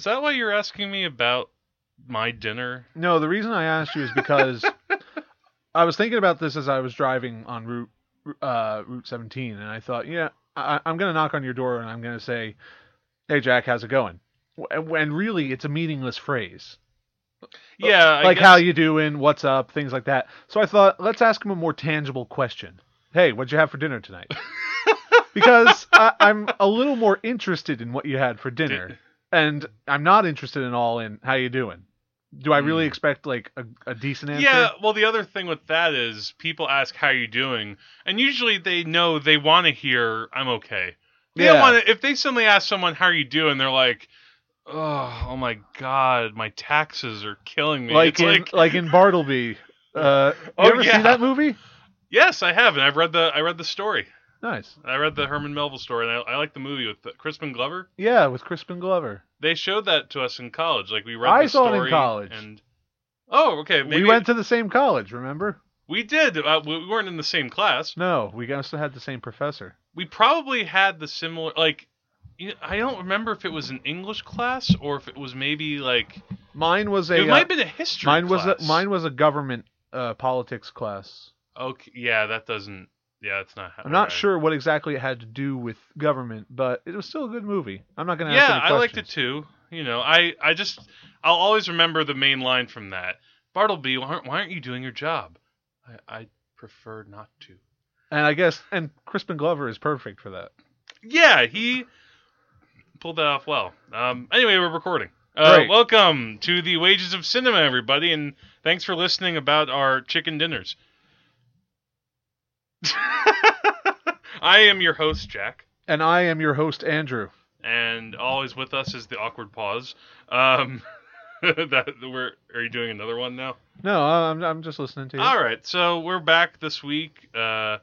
Is that why you're asking me about my dinner? No, the reason I asked you is because I was thinking about this as I was driving on route uh, Route 17, and I thought, yeah, I, I'm gonna knock on your door and I'm gonna say, "Hey, Jack, how's it going?" And really, it's a meaningless phrase. Yeah, I like guess- how you doing, what's up, things like that. So I thought, let's ask him a more tangible question. Hey, what'd you have for dinner tonight? because I, I'm a little more interested in what you had for dinner, and I'm not interested at all in how you doing. Do I really Hmm. expect like a, a decent answer? Yeah, well, the other thing with that is people ask how you doing, and usually they know they want to hear "I'm okay." They don't Yeah. want to. If they suddenly ask someone how are you doing, they're like, "Oh, oh my god, my taxes are killing me." like it's in like, like in Bartleby. Uh, you Oh, ever yeah. see that movie? yes, I have, and I've read the I read the story. Nice. I read the Herman Melville story, and I, I like the movie with the, Crispin Glover. Yeah, with Crispin Glover. They showed that to us in college. Like we read I the saw it in college. and oh, okay, maybe we went to the same college. Remember? we did. Uh, we we weren't in the same class. No, we also had the same professor. we probably had the similar like I don't remember if it was an English class or if it was maybe like Mine was a. it uh, might have been a history mine was a, mine was a government uh, politics class. okay yeah that doesn't yeah it's not how I'm not right. sure what exactly it had to do with government, but it was still a good movie. I'm not going to yeah I liked it too you know. I I just I'll always remember the main line from that. Bartleby why aren't, why aren't you doing your job? I, I prefer not to. And I guess and Crispin Glover is perfect for that. yeah he pulled that off well. Um anyway we're recording. Uh, welcome to the wages of cinema everybody and thanks for listening about our chicken dinners i am your host jack And I am your host Andrew. and always with us is the awkward pause um that we're are you doing another one now No, I'm I'm just listening to you. all right so we're back this week uh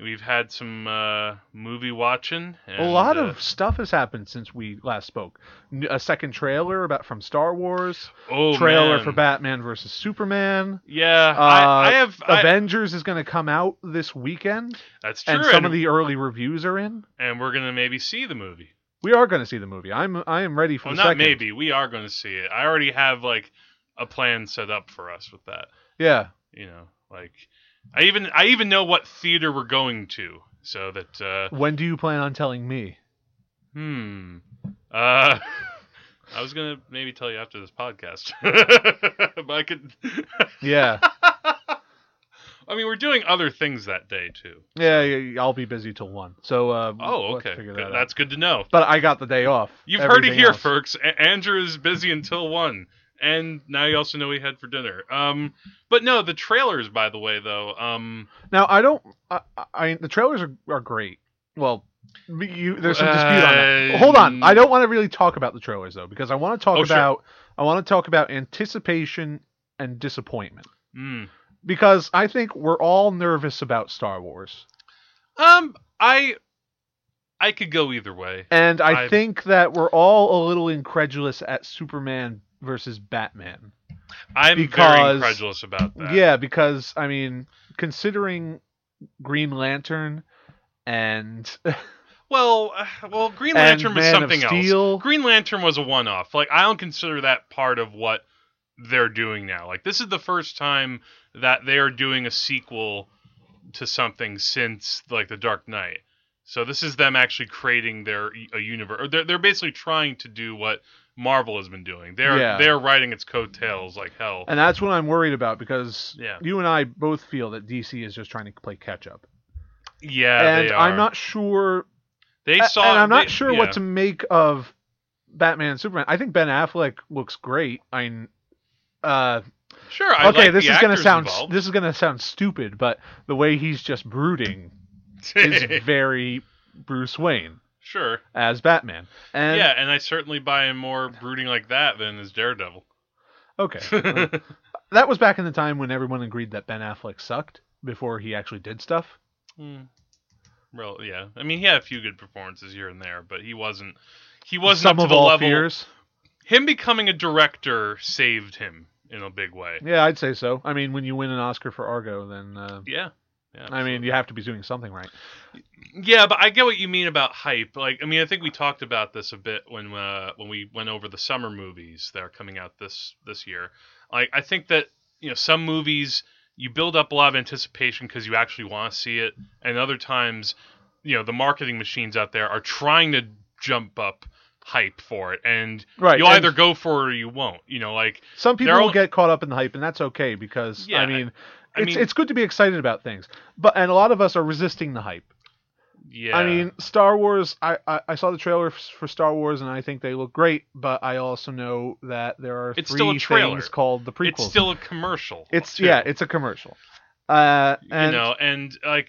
we've had some uh movie watching a lot uh, of stuff has happened since we last spoke. A second trailer about from Star Wars. oh, trailer man. for Batman versus Superman. yeah Uh, I, I have I, Avengers is going to come out this weekend, that's true and some and, of the early reviews are in. and we're gonna maybe see the movie We are going to see the movie. I'm I am ready for well not second. maybe we are gonna see it i already have like a plan set up for us with that Yeah. you know like i even i even know what theater we're going to so that uh When do you plan on telling me? hmm uh i was gonna maybe tell you after this podcast but i could Yeah. i mean we're doing other things that day too yeah, yeah, I'll be busy till one. So uh oh okay Good. that that's good to know But I got the day off. you've heard it here else- folks A- andrew is busy until one and now you also know we had for dinner um but no the trailers by the way though um Now I don't. I, I the trailers are, are great. Well, you, there's some dispute on that. Uh, Hold on, I don't want to really talk about the trailers though because I want to talk Oh, sure. about I want to talk about anticipation and disappointment mm. because I think we're all nervous about Star Wars, um i i could go either way and I I- think that we're all a little incredulous at Superman versus Batman. i'm very Because- incredulous about that Yeah, because I mean, considering Green Lantern and Well, uh, well, Green Lantern was Man something else. Green Lantern was a one-off. Like I don't consider that part of what they're doing now. Like this is the first time that they are doing a sequel to something since like The Dark Knight. So this is them actually creating their a universe. Or they're they're basically trying to do what Marvel has been doing. They're Yeah. they're riding its coattails like hell. and that's what I'm worried about because Yeah. you and I both feel that DC is just trying to play catch up. yeah, and I'm not sure They saw. and I'm not they- sure yeah. what to make of Batman and Superman. I think Ben Affleck looks great. I uh, Sure. I okay, like this is gonna sound involved. this is gonna sound stupid, but the way he's just brooding is very Bruce Wayne sure. as Batman. And yeah, and I certainly buy him more brooding like that than as Daredevil. okay, that was back in the time when everyone agreed that Ben Affleck sucked before he actually did stuff. Hmm. Well, yeah. I mean, he had a few good performances here and there, but he wasn't. He wasn't Some up to of the all level. fears. Him becoming a director saved him in a big way. Yeah, I'd say so. I mean, when you win an Oscar for Argo, then uh, Yeah. Yeah, I mean, you have to be doing something right. Yeah, but I get what you mean about hype. Like, I mean, I think we talked about this a bit when uh, when we went over the summer movies that are coming out this this year. Like, I think that you know some movies you build up a lot of anticipation because you actually want to see it, and other times, you know, the marketing machines out there are trying to jump up hype for it, and Right. you'll and either go for it or you won't. You know, like some people will get caught up in the hype, and that's okay because Yeah, I mean, I it's mean- it's good to be excited about things, but and a lot of us are resisting the hype. yeah, I mean, Star Wars. I, I I saw the trailer for Star Wars, and I think they look great. But I also know that there are It's three still a trailer. things called the prequels. it's still a commercial. It's too. yeah, it's a commercial. Uh, and you know, and like,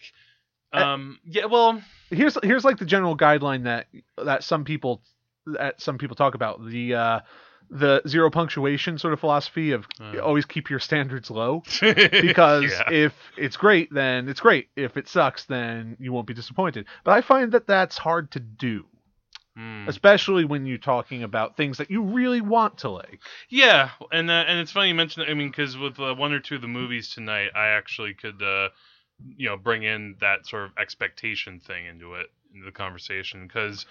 Uh, um, yeah, well, here's here's like the general guideline that that some people that some people talk about the uh the zero punctuation sort of philosophy of Uh. always keep your standards low because yeah. if it's great then it's great if it sucks then you won't be disappointed but i find that that's hard to do Hmm. especially when you're talking about things that you really want to like Yeah, and uh, and it's funny you mentioned. I mean, because with uh, one or two of the movies tonight, I actually could, uh, you know, bring in that sort of expectation thing into it into the conversation because,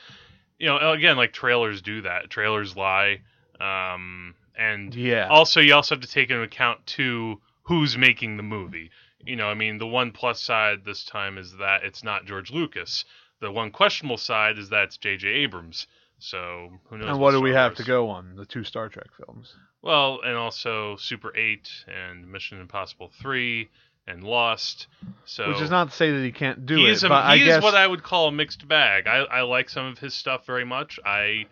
you know, again, like trailers do that. Trailers lie, um, and yeah also you also have to take into account too who's making the movie. You know, I mean, the one plus side this time is that it's not George Lucas. The one questionable side is that it's J.J. Abrams. So who knows? and what do we have to go on the two star trek films Well, and also Super 8 and Mission Impossible 3 and Lost. So which is not to say that he can't do he it is, a, but i he guess is what I would call a mixed bag. I, I like some of his stuff very much. I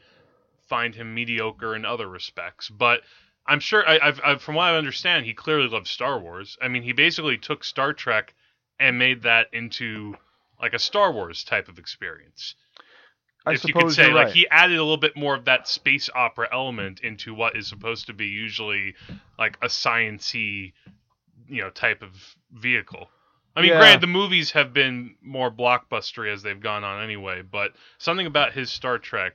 find him mediocre in other respects, but I'm sure I, I've, I've from what I understand, he clearly loves Star Wars. I mean, he basically took Star Trek and made that into like a Star Wars type of experience i if you could say like right. he added a little bit more of that space opera element into what is supposed to be usually like a sciency you know type of vehicle i mean Yeah. granted the movies have been more blockbustery as they've gone on anyway but something about his star trek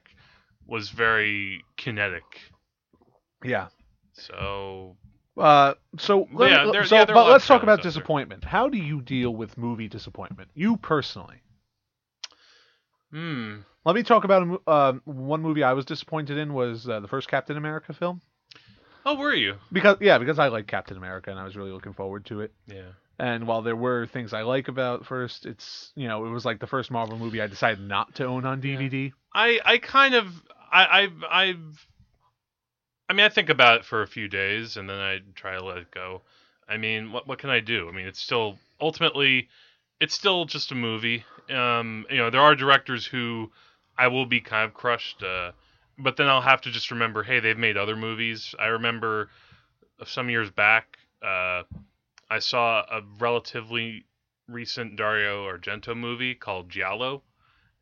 was very kinetic yeah so Uh, so let Yeah, there- so yeah, there are a but let's talk about out there. disappointment. How do you deal with movie disappointment? You personally. hmm Let me talk about uh, one movie I was disappointed in was uh, the first Captain America film oh were you because yeah because I like Captain America and I was really looking forward to it. yeah And while there were things I like about first, it's you know it was like the first Marvel movie I decided not to own on DVD. I I kind of I I've I've I mean I think about it for a few days and then I try to let it go. I mean what what can I do? I mean it's still ultimately it's still just a movie. Um you know there are directors who I will be kind of crushed uh but then I'll have to just remember hey they've made other movies. I remember some years back uh I saw a relatively recent Dario Argento movie called Giallo.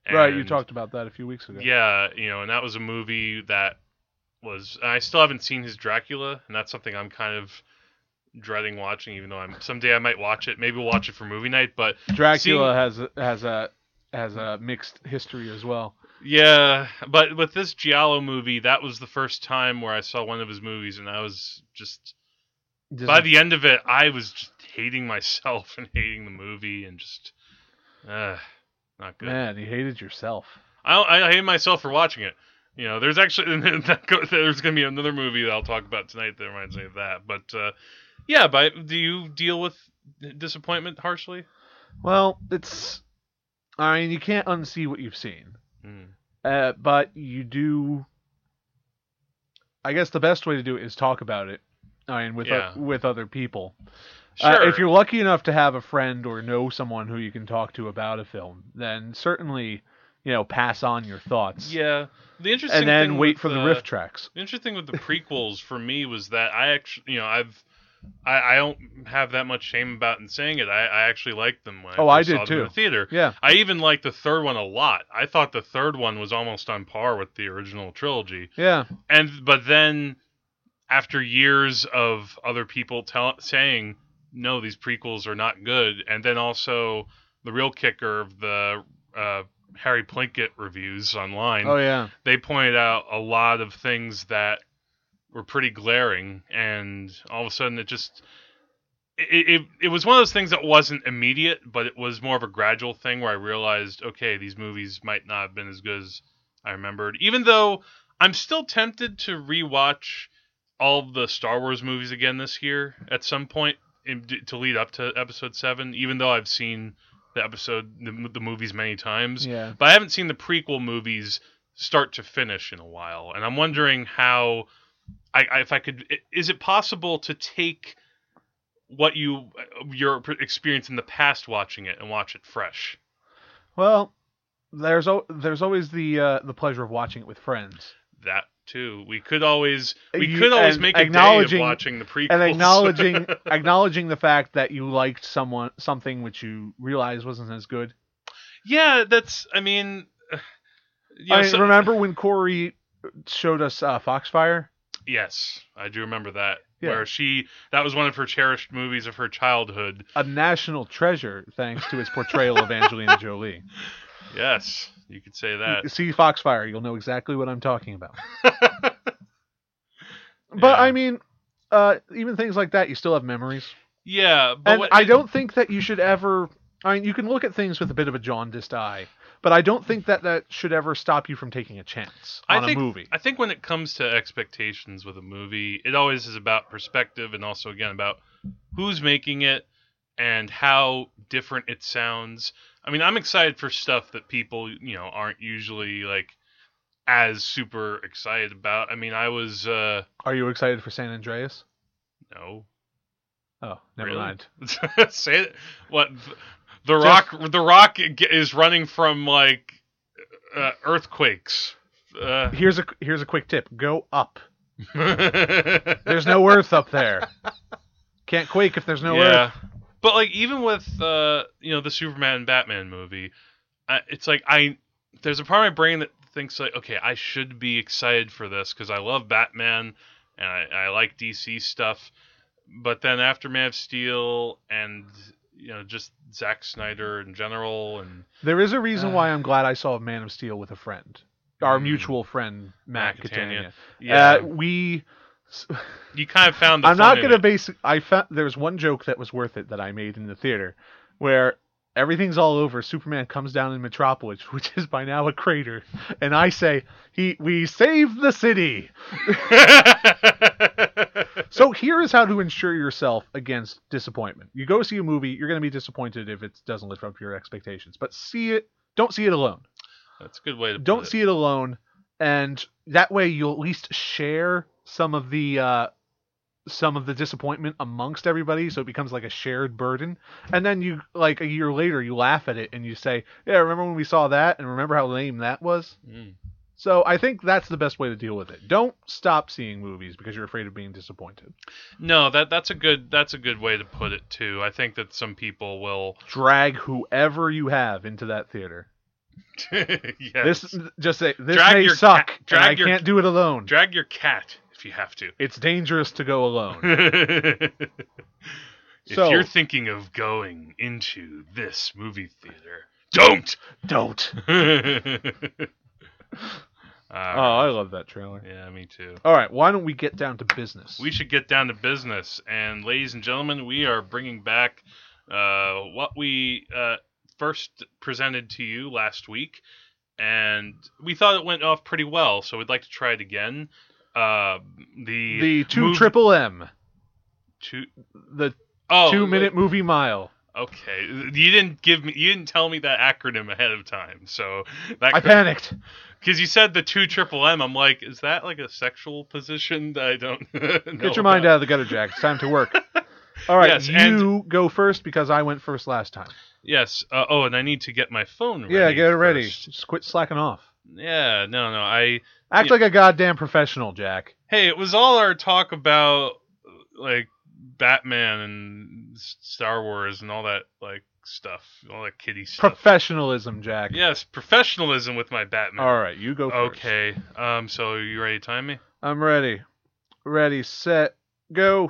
Right, you talked about that a few weeks ago. yeah, you know, and that was a movie that was. and I still haven't seen his Dracula, and that's something I'm kind of dreading watching. Even though I'm someday I might watch it. Maybe we'll watch it for movie night. But Dracula has a, has a has a mixed history as well. yeah, but with this Giallo movie, that was the first time where I saw one of his movies, and I was just Dis- by the end of it, I was just hating myself and hating the movie, and just uh, not good. man, you hated yourself. I I hate myself for watching it. You know, there's actually there's gonna be another movie that I'll talk about tonight that reminds me of that. But uh, yeah, but do you deal with disappointment harshly? Well, it's I mean you can't unsee what you've seen. Mm. Uh, but you do. I guess the best way to do it is talk about it. I mean, with Yeah. o- with other people. Sure. Uh, if you're lucky enough to have a friend or know someone who you can talk to about a film, then certainly, you know, pass on your thoughts. yeah, the interesting And then wait for the uh, RiffTrax. The interesting with the prequels for me was that I actually, you know, I've. I, I don't have that much shame about in saying it. I, I actually liked them when Oh, I I did saw them in too. the theater. Yeah. I even liked the third one a lot. I thought the third one was almost on par with the original trilogy. Yeah. and but then after years of other people tell, saying no these prequels are not good and then also the real kicker of the uh, harry plinkett reviews online Oh yeah. they pointed out a lot of things that were pretty glaring and all of a sudden it just it, it it was one of those things that wasn't immediate, but it was more of a gradual thing where I realized, okay, these movies might not have been as good as I remembered. Even though I'm still tempted to rewatch all the Star Wars movies again this year at some point in, to lead up to Episode Seven. Even though I've seen the episode, the, the movies many times, Yeah. but I haven't seen the prequel movies start to finish in a while, and I'm wondering how, I, I if I could, is it possible to take what you your experience in the past watching it and watch it fresh? Well, there's there's always the uh, the pleasure of watching it with friends That too, we could always we You- could always make a day of watching the prequels and acknowledging acknowledging the fact that you liked someone something which you realized wasn't as good. yeah, that's. I mean, you know, I so- remember when Corey showed us uh, Foxfire? Yes, I do remember that. Yeah. Where she that was one of her cherished movies of her childhood. A national treasure thanks to his portrayal of Angelina Jolie. Yes, you could say that. See Foxfire, you'll know exactly what I'm talking about. But Yeah. I mean, uh, even things like that, you still have memories. yeah, but and what, I don't think that you should ever. I mean, you can look at things with a bit of a jaundiced eye, but I don't think that that should ever stop you from taking a chance I on think- a movie. I think when it comes to expectations with a movie, it always is about perspective and also again about who's making it and how different it sounds. I mean, I'm excited for stuff that people, you know, aren't usually like as super excited about. I mean, I was uh Are you excited for San Andreas? no. Oh, never Really? mind. Say it. What the rock the rock is running from like uh, earthquakes. Uh, Here's a here's a quick tip: go up. there's There's no Earth up there. Can't quake if there's no yeah. Earth. But like even with uh you know the Superman and Batman movie, I, it's like I there's a part of my brain that thinks like okay I should be excited for this because I love Batman and I, I like DC stuff, but then after Man of Steel and you know just Zack Snyder in general and There is a reason Uh. why I'm glad I saw Man of Steel with a friend, our Mm. mutual friend Matt, Matt Catania. Catania. yeah Uh, we. You kind of found the I'm not gonna base. I found there's one joke that was worth it that I made in the theater, where everything's all over. Superman comes down in Metropolis, which is by now a crater, and I say, "He, we saved the city." So here is how to ensure yourself against disappointment. You go see a movie, you're going to be disappointed if it doesn't live up to your expectations, but see it. Don't see it alone. That's a good way to Don't it. see it alone, and that way you'll at least share some of the uh, some of the disappointment amongst everybody, so it becomes like a shared burden. And then you like a year later, you laugh at it and you say, "Yeah, remember when we saw that? And remember how lame that was." Mm. So I think that's the best way to deal with it. Don't stop seeing movies because you're afraid of being disappointed. No, that that's a good that's a good way to put it too. I think that some people will Drag whoever you have into that theater. yes. This just say this Drag may your suck. and drag I your- can't do it alone. drag your cat if you have to. it's dangerous to go alone. if So- you're thinking of going into this movie theater, don't. Don't. Uh, Oh, I love that trailer. yeah, me too. All right, why don't we get down to business? We should get down to business. And ladies and gentlemen, we are bringing back uh, what we uh, first presented to you last week, and we thought it went off pretty well. So we'd like to try it again. Uh, the the two mov- triple M, two the oh two minute movie mile. Okay, you didn't give me you didn't tell me that acronym ahead of time, so that I panicked. because you said the two triple M. I'm like, is that like a sexual position that I don't know? Get your mind out of the gutter, Jack. It's time to work. All right, Yes, you and- go first because I went first last time. Yes. Uh, oh, and I need to get my phone ready. yeah, get it ready. first. Just quit slacking off. Yeah, no, no. I Act like a goddamn professional, Jack. hey, it was all our talk about like Batman and Star Wars and all that like stuff, all that kitty stuff. Professionalism, Jack. yes, professionalism with my Batman. All right, you go first. Okay. Um. So you ready to time me? I'm ready. Ready, set, go.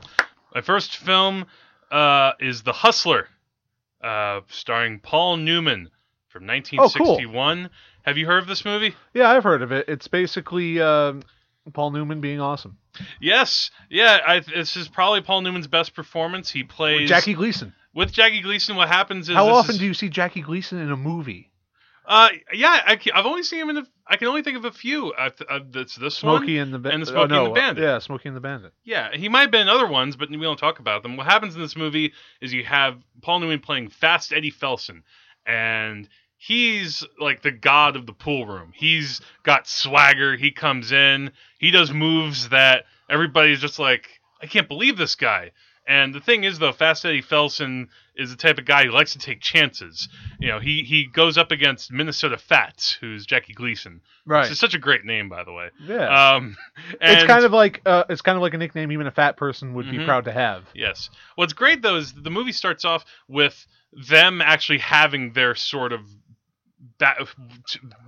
My first film uh, is The Hustler, uh, starring Paul Newman from 1961. Have you heard of this movie? Yeah, I've heard of it. It's basically um, Paul Newman being awesome. Yes, yeah. I, this is probably Paul Newman's best performance. He plays Jackie Gleason. with Jackie Gleason. What happens is How this often is- do you see Jackie Gleason in a movie? Uh, yeah, I, have only seen him in. A, I can only think of a few. Uh, th- uh, that's this Smokey one. and the ba- and the oh, Smokey and the Bandit. Yeah, Smokey and the Bandit. Yeah, he might have been in other ones, but we don't talk about them. What happens in this movie is you have Paul Newman playing Fast Eddie Felson, and he's like the god of the pool room. He's got swagger. He comes in, he does moves that everybody's just like, I can't believe this guy. And the thing is, though, Fast Eddie Felson is the type of guy who likes to take chances. You know, he he goes up against Minnesota Fats, who's Jackie Gleason. Right. Is such a great name, by the way. yeah. Um, it's kind of like uh, it's kind of like a nickname even a fat person would be Mhm. proud to have. Yes. What's great though is the movie starts off with them actually having their sort of ba-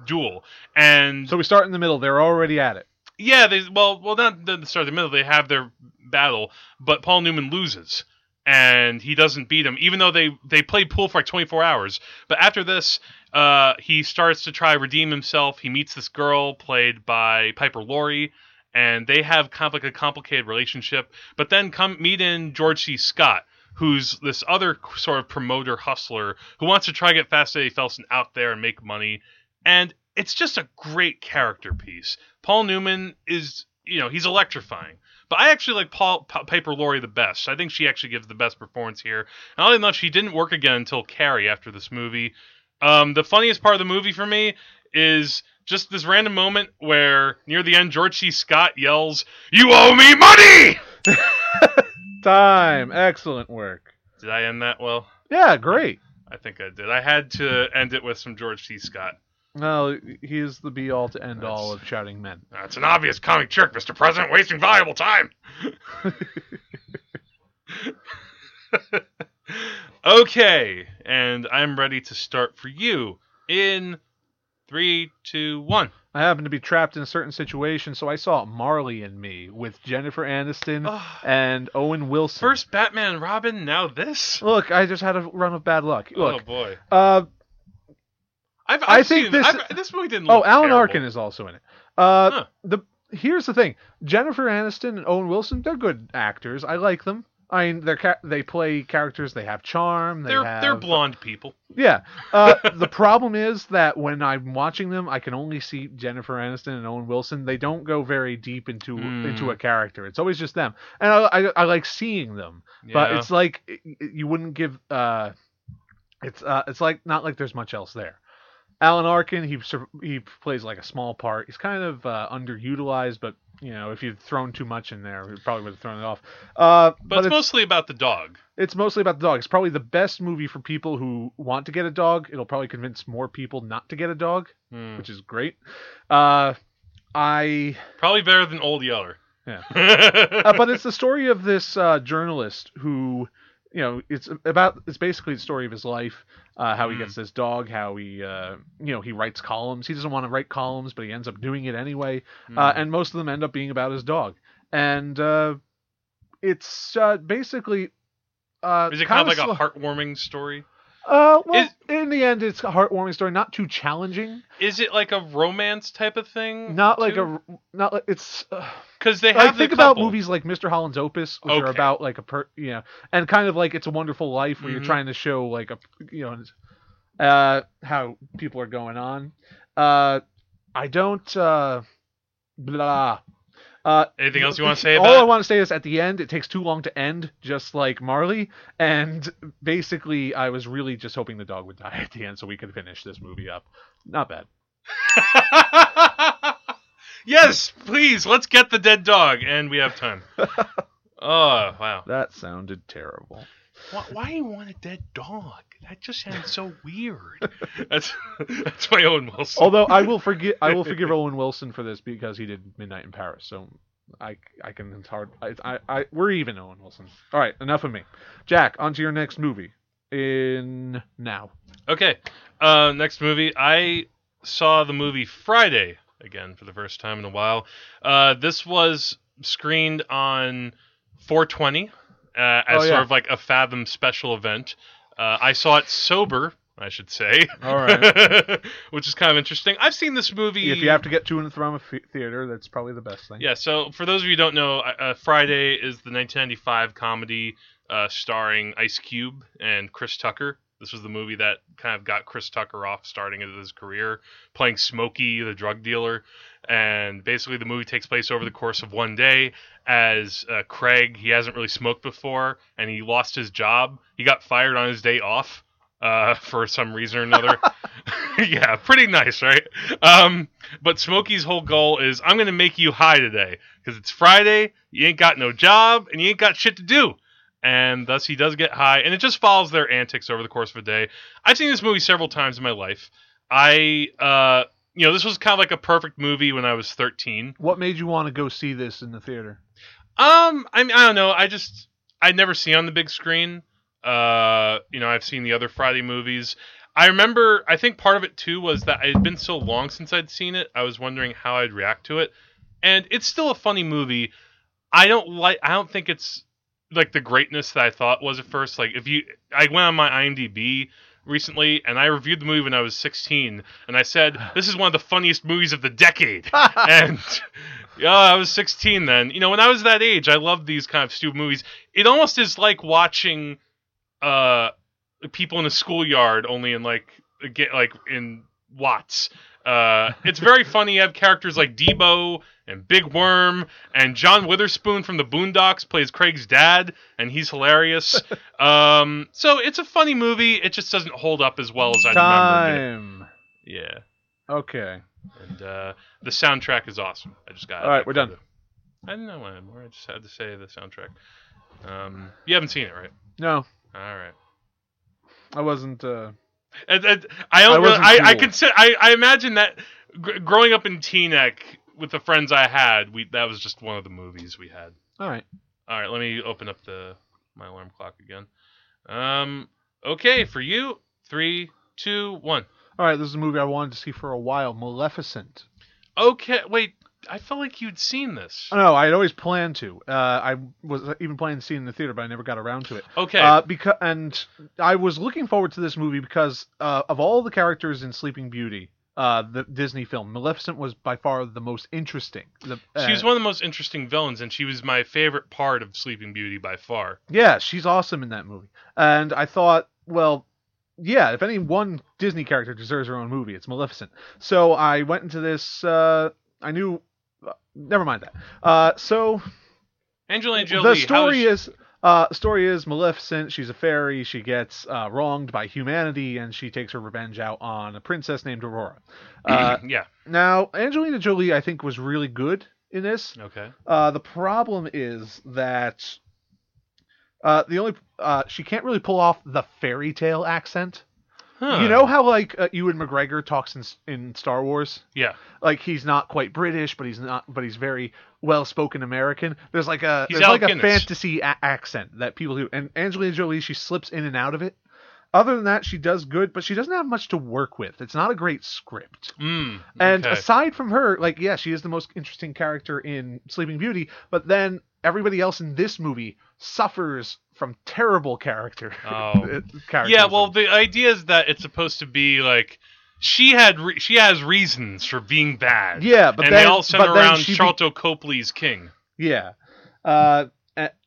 duel, and So we start in the middle. They're already at it. yeah, they well, well, not the start of the middle. They have their battle, but Paul Newman loses, and he doesn't beat him, even though they they played pool for like 24 hours. But after this, uh, he starts to try redeem himself. He meets this girl played by Piper Laurie. And they have kind of like a complicated relationship, but then come meet in George C. Scott, who's this other sort of promoter hustler who wants to try to get Fast Eddie Felson out there and make money. And it's just a great character piece. Paul Newman is, you know, he's electrifying. But I actually like Paul P- Piper Laurie the best. I think she actually gives the best performance here. And oddly enough, she didn't work again until Carrie after this movie. Um, the funniest part of the movie for me is just this random moment where near the end, George C. Scott yells, "You owe me money!" Time. Mm. Excellent work. Did I end that well? Yeah, great. I think I did. I had to end it with some George C. Scott. Well, he is the be all to end That's- all of shouting men. That's an obvious comic trick, Mr. President, wasting valuable time. okay, and I'm ready to start for you in three, two, one. I happened to be trapped in a certain situation, so I saw Marley and Me with Jennifer Aniston Oh, and Owen Wilson. first Batman and Robin, now this. look, I just had a run of bad luck. oh Look, boy, uh, I've, I've I think seen, this- I've, this movie didn't. oh, look Alan terrible. Arkin is also in it. Uh, Huh. the here's the thing: Jennifer Aniston and Owen Wilson, they're good actors. I like them. I mean, they're ca- they play characters. They have charm. They They're have, they're blonde people. Yeah. Uh, the problem is that when I'm watching them, I can only see Jennifer Aniston and Owen Wilson. They don't go very deep into Mm. into a character. It's always just them, and I I, I like seeing them. But it's like it- you wouldn't give. Uh, it's uh, it's like not like there's much else there. Alan Arkin, he he plays like a small part. He's kind of uh, underutilized, but you know if you'd thrown too much in there, we probably would have thrown it off. Uh, but, it's, mostly about the dog. it's mostly about the dog. It's probably the best movie for people who want to get a dog. It'll probably convince more people not to get a dog, Hmm. which is great. Uh, I Probably better than Old Yeller. Yeah. uh, uh, but it's the story of this uh, journalist who, you know, it's about it's basically the story of his life, uh, how he Mm. gets this dog, how he, uh, you know, he writes columns. He doesn't want to write columns, but he ends up doing it anyway. Hmm. Uh, and most of them end up being about his dog. And uh, it's uh, basically. Uh, is it kind of like slow- a heartwarming story? Uh, well, Is- in the end, it's a heartwarming story. Not too challenging. Is it like a romance type of thing? Not like a, not like it's. Uh, because they like have think the about couple. movies like Mr. Holland's Opus, which are about like a per, you know, and kind of like It's a Wonderful Life, where Mhm. you're trying to show like a, you know, uh, how people are going on. Uh, I don't. Uh, blah. Uh, Anything else you want to say all I want to say is at the end, it takes too long to end, just like Marley. And basically, I was really just hoping the dog would die at the end so we could finish this movie up. Not bad. yes, please. Let's get the dead dog, and we have time. oh wow! That sounded terrible. Why, why do you want a dead dog? That just sounds so weird. that's that's my Owen Wilson. Although I will forgive, I will forgive Owen Wilson for this because he did Midnight in Paris. So I, I can. It's hard. I, I, I, we're even, Owen Wilson. All right, enough of me. Jack, on to your next movie. In now. Okay. Uh, next movie. I saw the movie Friday again for the first time in a while. Uh, this was screened on 420 uh, as Oh, yeah. sort of like a Fathom special event. Uh, I saw it sober I should say. All right. Which is kind of interesting. I've seen this movie. If you have to get to and from a theater, that's probably the best thing. Yeah, so for those of you who don't know, uh, Friday is the 1995 comedy uh, starring Ice Cube and Chris Tucker. This was the movie that kind of got Chris Tucker off starting into his career, playing Smokey, the drug dealer. And basically, the movie takes place over the course of one day as uh, Craig, he hasn't really smoked before, and he lost his job. He got fired on his day off uh, for some reason or another. yeah, pretty nice, right? Um, but Smokey's whole goal is I'm going to make you high today because it's Friday, you ain't got no job, and you ain't got shit to do. And thus he does get high, and it just follows their antics over the course of a day. I've seen this movie several times in my life. I, uh, you know, this was kind of like a perfect movie when I was 13. What made you want to go see this in the theater? Um, I mean, I don't know. I just I'd never seen on the big screen. Uh, you know, I've seen the other Friday movies. I remember. I think part of it too was that it had been so long since I'd seen it. I was wondering how I'd react to it, and it's still a funny movie. I don't like. I don't think it's like the greatness that I thought was at first. Like if you, I went on my IMDb recently and I reviewed the movie when I was 16, and I said this is one of the funniest movies of the decade. and yeah, I was 16 then. You know, when I was that age, I loved these kind of stupid movies. It almost is like watching uh people in a schoolyard, only in like get like in Watts. Uh, it's very funny. You have characters like Debo and Big Worm, and John Witherspoon from the Boondocks plays Craig's dad, and he's hilarious. um, so it's a funny movie. It just doesn't hold up as well as I remembered Time. it. Yeah, Okay. and uh, the soundtrack is awesome. I just got. All right, we're done. I didn't know anymore. I just had to say the soundtrack. Um, you haven't seen it, right? No, All right. I wasn't. Uh, And, and I don't. I really, I, I consider. I, I imagine that gr- growing up in Teaneck with the friends I had, we that was just one of the movies we had. all right. All right, let me open up the my alarm clock again. Um. Okay, for you, three, two, one. All right. This is a movie I wanted to see for a while. Maleficent. Okay, wait. I felt like you'd seen this. No, I had always planned to. Uh, I was even planning to see it in the theater, but I never got around to it. Okay. Uh, because and I was looking forward to this movie because uh, of all the characters in Sleeping Beauty, uh, the Disney film, Maleficent was by far the most interesting. The, uh, she was one of the most interesting villains, and she was my favorite part of Sleeping Beauty by far. Yeah, she's awesome in that movie. And I thought, well, yeah, if any one Disney character deserves her own movie, it's Maleficent. So I went into this. Uh, I knew. Uh, never mind that. Uh, so Angelina Jolie. the story is Uh, story is Maleficent. She's a fairy. She gets uh, wronged by humanity, and she takes her revenge out on a princess named Aurora. Uh, yeah. now, Angelina Jolie, I think, was really good in this. Okay. Uh, the problem is that uh, the only uh, she can't really pull off the fairy tale accent. Huh. You know how like uh, Ewan McGregor talks in in Star Wars, Yeah. like he's not quite British, but he's not, but he's very well spoken American. There's like a He's there's like a fantasy a- accent that people do, and Angelina Jolie she slips in and out of it. Other than that, she does good, but she doesn't have much to work with. It's not a great script. Mm, And aside from her, like, yeah, she is the most interesting character in Sleeping Beauty, but then everybody else in this movie suffers from terrible character. Oh. Yeah, well, the idea is that it's supposed to be like she had re- she has reasons for being bad. yeah, but and then, they all center around she be- Sharlto Copley's king. yeah, uh,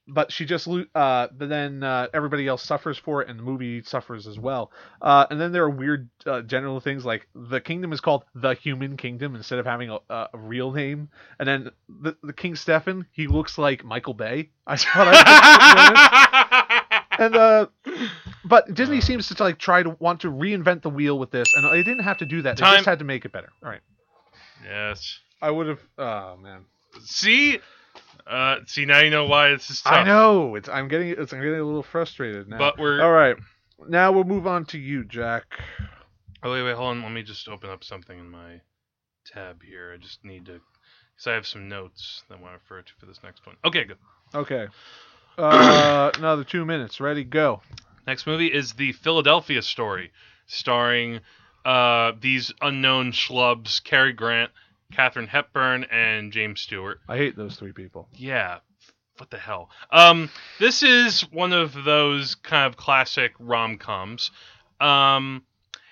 but she just lo- uh, but then uh, everybody else suffers for it, and the movie suffers as well. Uh, and then there are weird uh, general things like the kingdom is called the Human Kingdom instead of having a, a real name. And then the the King Stefan, he looks like Michael Bay. I thought I and uh but disney seems to like try to want to reinvent the wheel with this and they didn't have to do that they just had to make it better all right yes. i would have oh man See, uh, see now you know why this is tough. i know it's i'm getting it's i'm getting a little frustrated now But we're all right now we'll move on to you jack Oh wait, wait, hold on. Let me just open up something in my tab here. I just need to, because I have some notes that I want to refer to for this next one. Okay, good. okay uh another two minutes ready go Next movie is the Philadelphia Story, starring uh, these unknown schlubs: Cary Grant, Katharine Hepburn, and James Stewart. i hate those three people Yeah, what the hell? Um, this is one of those kind of classic rom coms. Um,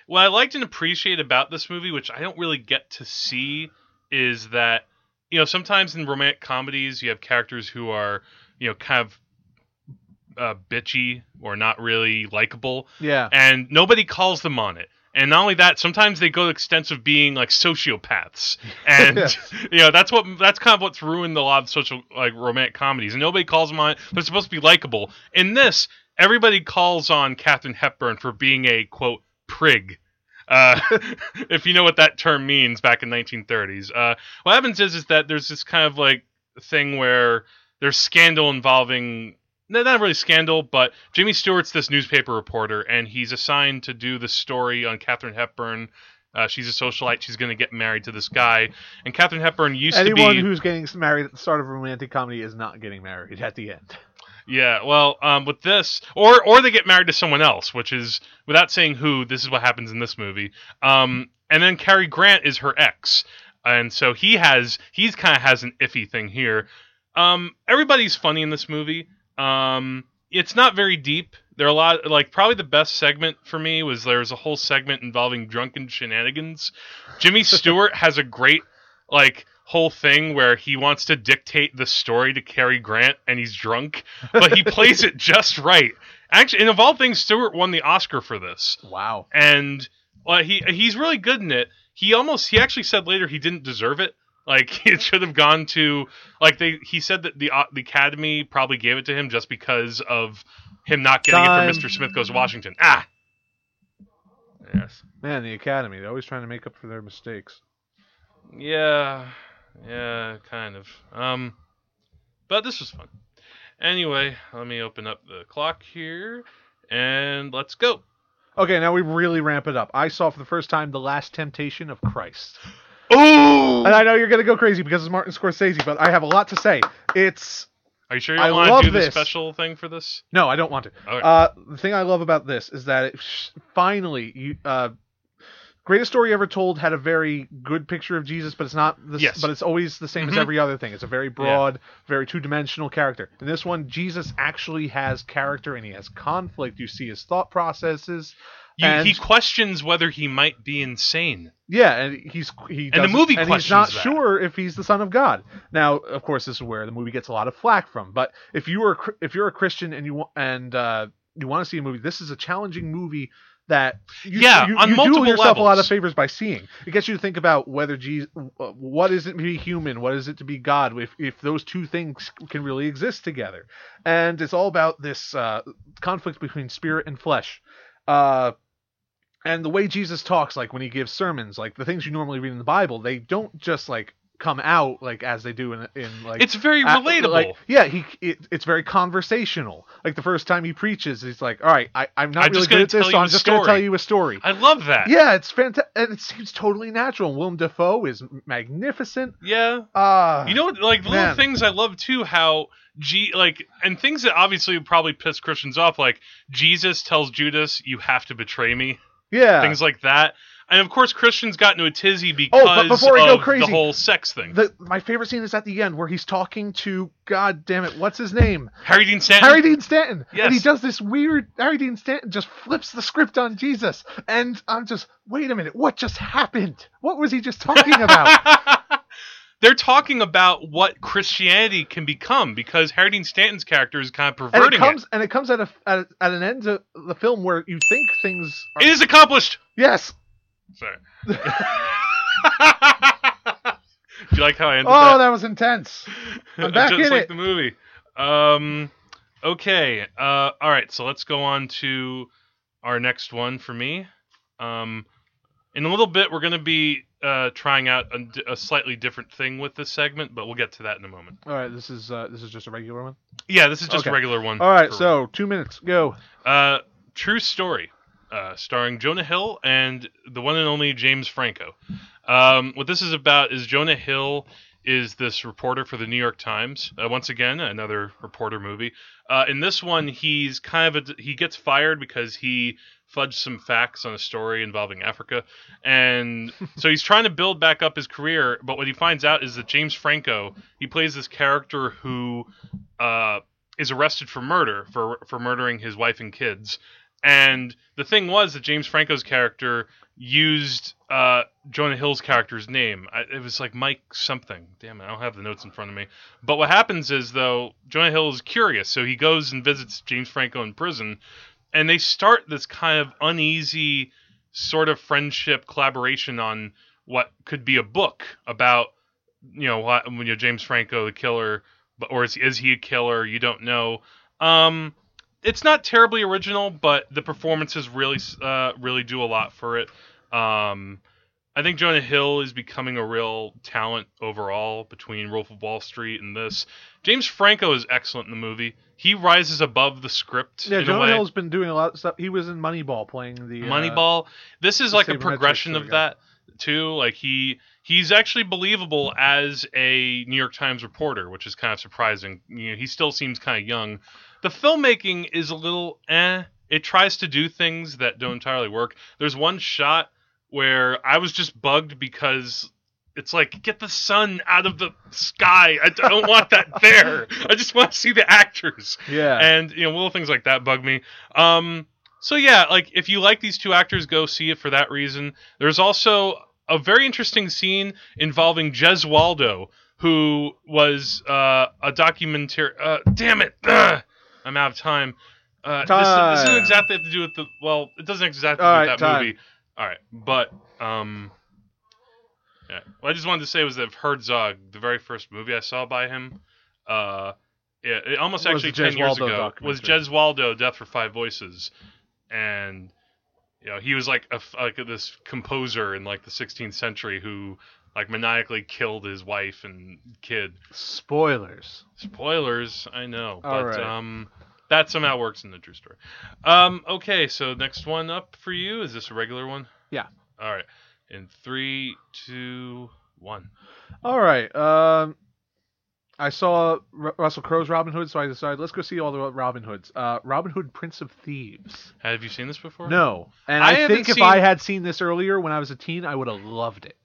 what I liked and appreciate about this movie, which I don't really get to see, is that you know sometimes in romantic comedies you have characters who are you know kind of uh, bitchy or not really likable, Yeah. and nobody calls them on it. And not only that, sometimes they go to extents of being like sociopaths, and Yes. you know that's what that's kind of what's ruined a lot of social like romantic comedies. And nobody calls them on it. They're supposed to be likable. In this, everybody calls on Katharine Hepburn for being a quote prig. Uh, if you know what that term means back in 1930s. Uh, what happens is is that there's this kind of like thing where there's scandal involving not really scandal, but Jimmy Stewart's this newspaper reporter, and he's assigned to do the story on Katharine Hepburn. Uh, she's a socialite. She's going to get married to this guy, and Katharine Hepburn used Anyone to be. who's getting married at the start of a romantic comedy is not getting married at the end. Yeah, well, um, with this, or or they get married to someone else, which is without saying who. This is what happens in this movie. Um, and then Cary Grant is her ex, and so he has he's kind of has an iffy thing here. Um, everybody's funny in this movie. Um, it's not very deep. There are a lot like probably the best segment for me was there was a whole segment involving drunken shenanigans. Jimmy Stewart has a great like whole thing where he wants to dictate the story to Cary Grant and he's drunk, but he plays it just right. Actually, and of all things, Stewart won the Oscar for this, Wow. and well, he he's really good in it. He almost he actually said later he didn't deserve it. Like it should have gone to like they he said that the uh, the Academy probably gave it to him just because of him not getting Time. it for Mr. Smith Goes to Washington. Ah. Yes. Man, the Academy, they're always trying to make up for their mistakes. Yeah, yeah, kind of. Um, but this was fun. Anyway, let me open up the clock here, and let's go. Okay, now we really ramp it up. I saw for the first time The Last Temptation of Christ. Oh, And I know you're going to go crazy because it's Martin Scorsese, but I have a lot to say. It's. are you sure you I want to do the special thing for this? No, I don't want to. Okay. Uh, the thing I love about this is that it sh- finally, you, uh, greatest story ever told had a very good picture of Jesus, but it's not. The, s- Yes. But it's always the same as Mhm. every other thing. It's a very broad, very two-dimensional character. In this one, Jesus actually has character and he has conflict. You see his thought processes. You, and- he questions whether he might be insane. Yeah, and he's he And the movie and he's not that. sure if he's the son of God. Now, of course, this is where the movie gets a lot of flack from. But if you were a Chr- if you're a Christian and you and uh, you want to see a movie, this is a challenging movie that you, Yeah, you, on you multiple do yourself a lot of favors by seeing. It gets you to think about whether Jesus, what is it to be human, what is it to be God, if if those two things can really exist together. And it's all about this uh, conflict between spirit and flesh. Uh, and the way Jesus talks, like when he gives sermons, like the things you normally read in the Bible, they don't just like come out like as they do in in like It's very relatable. like, yeah, he it, it's very conversational. Like the first time he preaches, he's like, "All right, I, I'm not I'm really good at this, so I'm just going to story." tell you a story." I love that. yeah, it's fantastic, and it seems totally natural. And Willem Dafoe is magnificent. Yeah. Uh, You know, like little man. things I love too. How G like and things that obviously probably piss Christians off, like Jesus tells Judas, "You have to betray me." Yeah, Things like that. And of course, Christians got into a tizzy because Oh, but before I go of crazy, the whole sex thing. the, my favorite scene is at the end where he's talking to God damn it, what's his name? Harry Dean Stanton. Harry Dean Stanton. Yes. And he does this weird. Harry Dean Stanton just flips the script on Jesus, and I'm just, wait a minute, what just happened? What was he just talking about? They're talking about what Christianity can become because Harry Stanton's character is kind of and perverting it comes and it comes at a at, at an end of the film where you think things. Are, It is accomplished. yes. Sorry. Do you like how I ended Oh, that? that was intense. I'm back Just in like it. the movie. Um, okay. Uh, all right. So let's go on to our next one for me. Um, in a little bit, we're going to be uh, trying out a, a slightly different thing with this segment, but we'll get to that in a moment. All right, this is uh, this is just a regular one. Yeah, this is just Okay. a regular one. All right, so two minutes, go. Uh, True Story, uh, starring Jonah Hill and the one and only James Franco. Um, what this is about is Jonah Hill is this reporter for the New York Times. Uh, once again, another reporter movie. Uh, in this one, he's kind of a, he gets fired because he fudged some facts on a story involving Africa, and so he's trying to build back up his career. But what he finds out is that James Franco he plays this character who uh, is arrested for murder for for murdering his wife and kids And the thing was that James Franco's character used uh, Jonah Hill's character's name. I, it was like Mike something. Damn it, I don't have the notes in front of me. But what happens is though Jonah Hill is curious, so he goes and visits James Franco in prison, and they start this kind of uneasy sort of friendship collaboration on what could be a book about you know what you James Franco the killer, or is, is he a killer? You don't know. Um, it's not terribly original, but the performances really uh, really do a lot for it. Um, I think Jonah Hill is becoming a real talent overall between Wolf of Wall Street and this. James Franco is excellent in the movie. He rises above the script. Yeah, Jonah. Hill's been doing a lot of stuff. He was in Moneyball playing the uh, Moneyball. This is like a progression of that too. Like he he's actually believable as a New York Times reporter, which is kind of surprising. You know, he still seems kind of young. The filmmaking is a little eh. It tries to do things that don't entirely work. There's one shot where I was just bugged because it's like get the sun out of the sky. I don't want that there. I just want to see the actors Yeah. and you know little things like that bug me um so yeah like if you like these two actors go see it for that reason there's also a very interesting scene involving Gesualdo who was uh, a documentary uh, damn it Ugh, i'm out of time uh, this, this doesn't exactly have to do with the well it doesn't exactly All do with right, that time. movie all right but um yeah. What I just wanted to say was that Herzog, the very first movie I saw by him, uh, yeah, it almost Was actually ten years ago was. Gesualdo, Death for Five Voices, and you know he was like a like this composer in like the 16th century who like maniacally killed his wife and kid. Spoilers. Spoilers, I know, All but right. um, that somehow works in the true story. Um, okay, so next one up for you is this a regular one? Yeah. All right, in three, two, one. All right. Um, I saw R- Russell Crowe's Robin Hood, so I decided let's go see all the Robin Hoods. Uh, Robin Hood, Prince of Thieves. Have you seen this before? No, and I I, think if seen- I had seen this earlier when I was a teen, I would have loved it,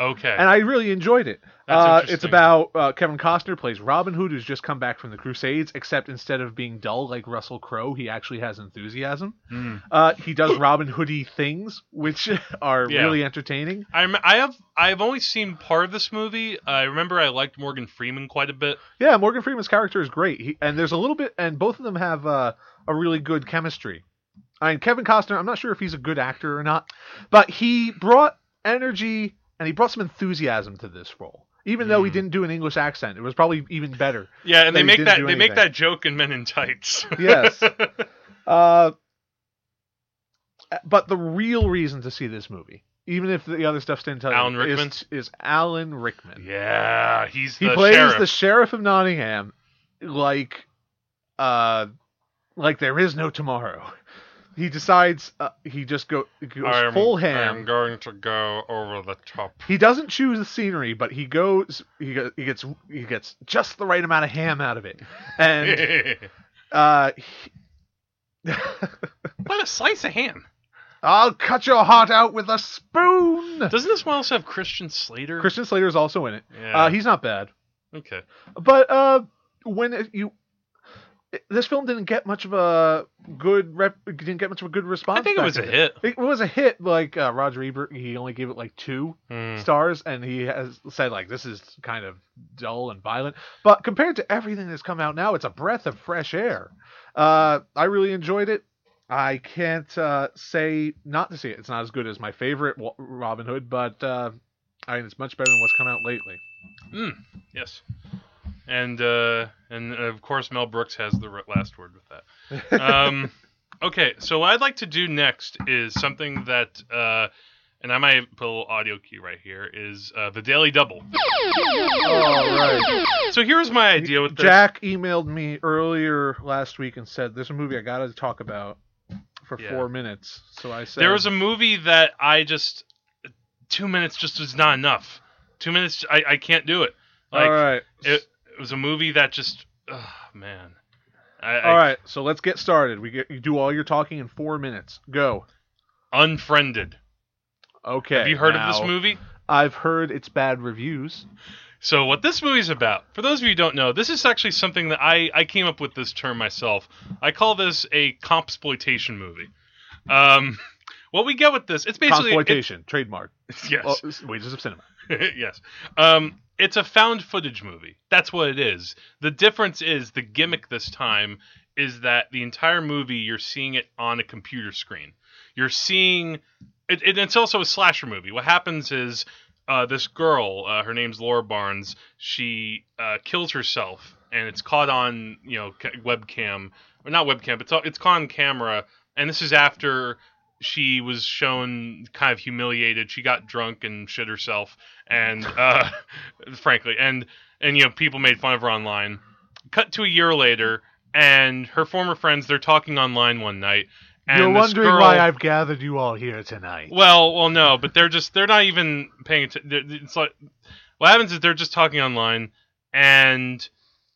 Okay. and I really enjoyed it. Uh, it's about uh, Kevin Costner plays Robin Hood, who's just come back from the Crusades, except instead of being dull like Russell Crowe, he actually has enthusiasm. Hmm. Uh, he does Robin Hoody things, which are Yeah. really entertaining. I rem- I have I've only seen part of this movie. I remember I liked Morgan Freeman quite a bit. Yeah, Morgan Freeman's character is great, he, and there's a little bit, and both of them have uh, a really good chemistry. I mean, Kevin Costner, I'm not sure if he's a good actor or not, but he brought energy and he brought some enthusiasm to this role. Even though he Hmm. didn't do an English accent, it was probably even better. Yeah, and they make that they make that joke in Men in Tights. Yes. Uh, but the real reason to see this movie, even if the other stuff didn't tell Alan you, Rickman? is, is Alan Rickman. yeah, he's he the plays sheriff. the sheriff of Nottingham like uh like there is no tomorrow. He decides uh, he just go goes I'm, full ham. I'm going to go over the top. He doesn't choose the scenery, but he goes he go, he gets he gets just the right amount of ham out of it. And uh he- what a slice of ham! I'll cut your heart out with a spoon. Doesn't this one also have Christian Slater? Christian Slater is also in it. yeah. Uh, he's not bad. okay. But uh, when you, it- this film didn't get much of a good rep, didn't get much of a good response. I think it was a hit. It was a hit. Like uh, Roger Ebert, he only gave it like two Hmm. stars, and he has said like this is kind of dull and violent. But compared to everything that's come out now, it's a breath of fresh air. Uh, I really enjoyed it. I can't uh, say not to see it. It's not as good as my favorite Robin Hood, but uh, I mean it's much better than what's come out lately. Mm, yes. And uh, and of course Mel Brooks has the last word with that. Um, okay, so what I'd like to do next is something that, uh, and I might put a little audio cue right here, is uh, the Daily Double. All right. So here's my idea with this. Jack emailed me earlier last week and said, "There's a movie I got to talk about for Yeah. four minutes." So I said, There was a movie that I just two minutes just was not enough. Two minutes, I, I can't do it. Like "All right, it, it was a movie that just, oh, man. I, all I, right." So let's get started. We get you do all your talking in four minutes. Go. Unfriended. Okay. Have you heard of this movie? I've heard it's bad reviews. So what this movie's about, for those of you who don't know, this is actually something that I, I came up with this term myself. I call this a compsploitation movie. Um, what we get with this, it's basically Exploitation, trademark. yes, Oh, wages of cinema. yes. Um, it's a found footage movie. That's what it is. The difference is the gimmick this time is that the entire movie you're seeing it on a computer screen. You're seeing it, it- it's also a slasher movie. What happens is uh, this girl, uh, her name's Laura Barnes, she uh, kills herself, and it's caught on you know webcam, or not webcam, but it's, it's caught on camera. And this is after she was shown kind of humiliated. She got drunk and shit herself, and uh, frankly, and and you know people made fun of her online. Cut to a year later, and her former friends they're talking online one night. And You're wondering girl- why I've gathered you all here tonight. well, well, no, but they're just they're not even paying attention. It's like what happens is they're just talking online, and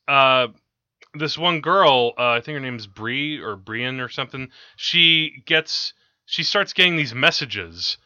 uh, this one girl, uh, I think her name's Bree or Brian or something. She gets she starts getting these messages.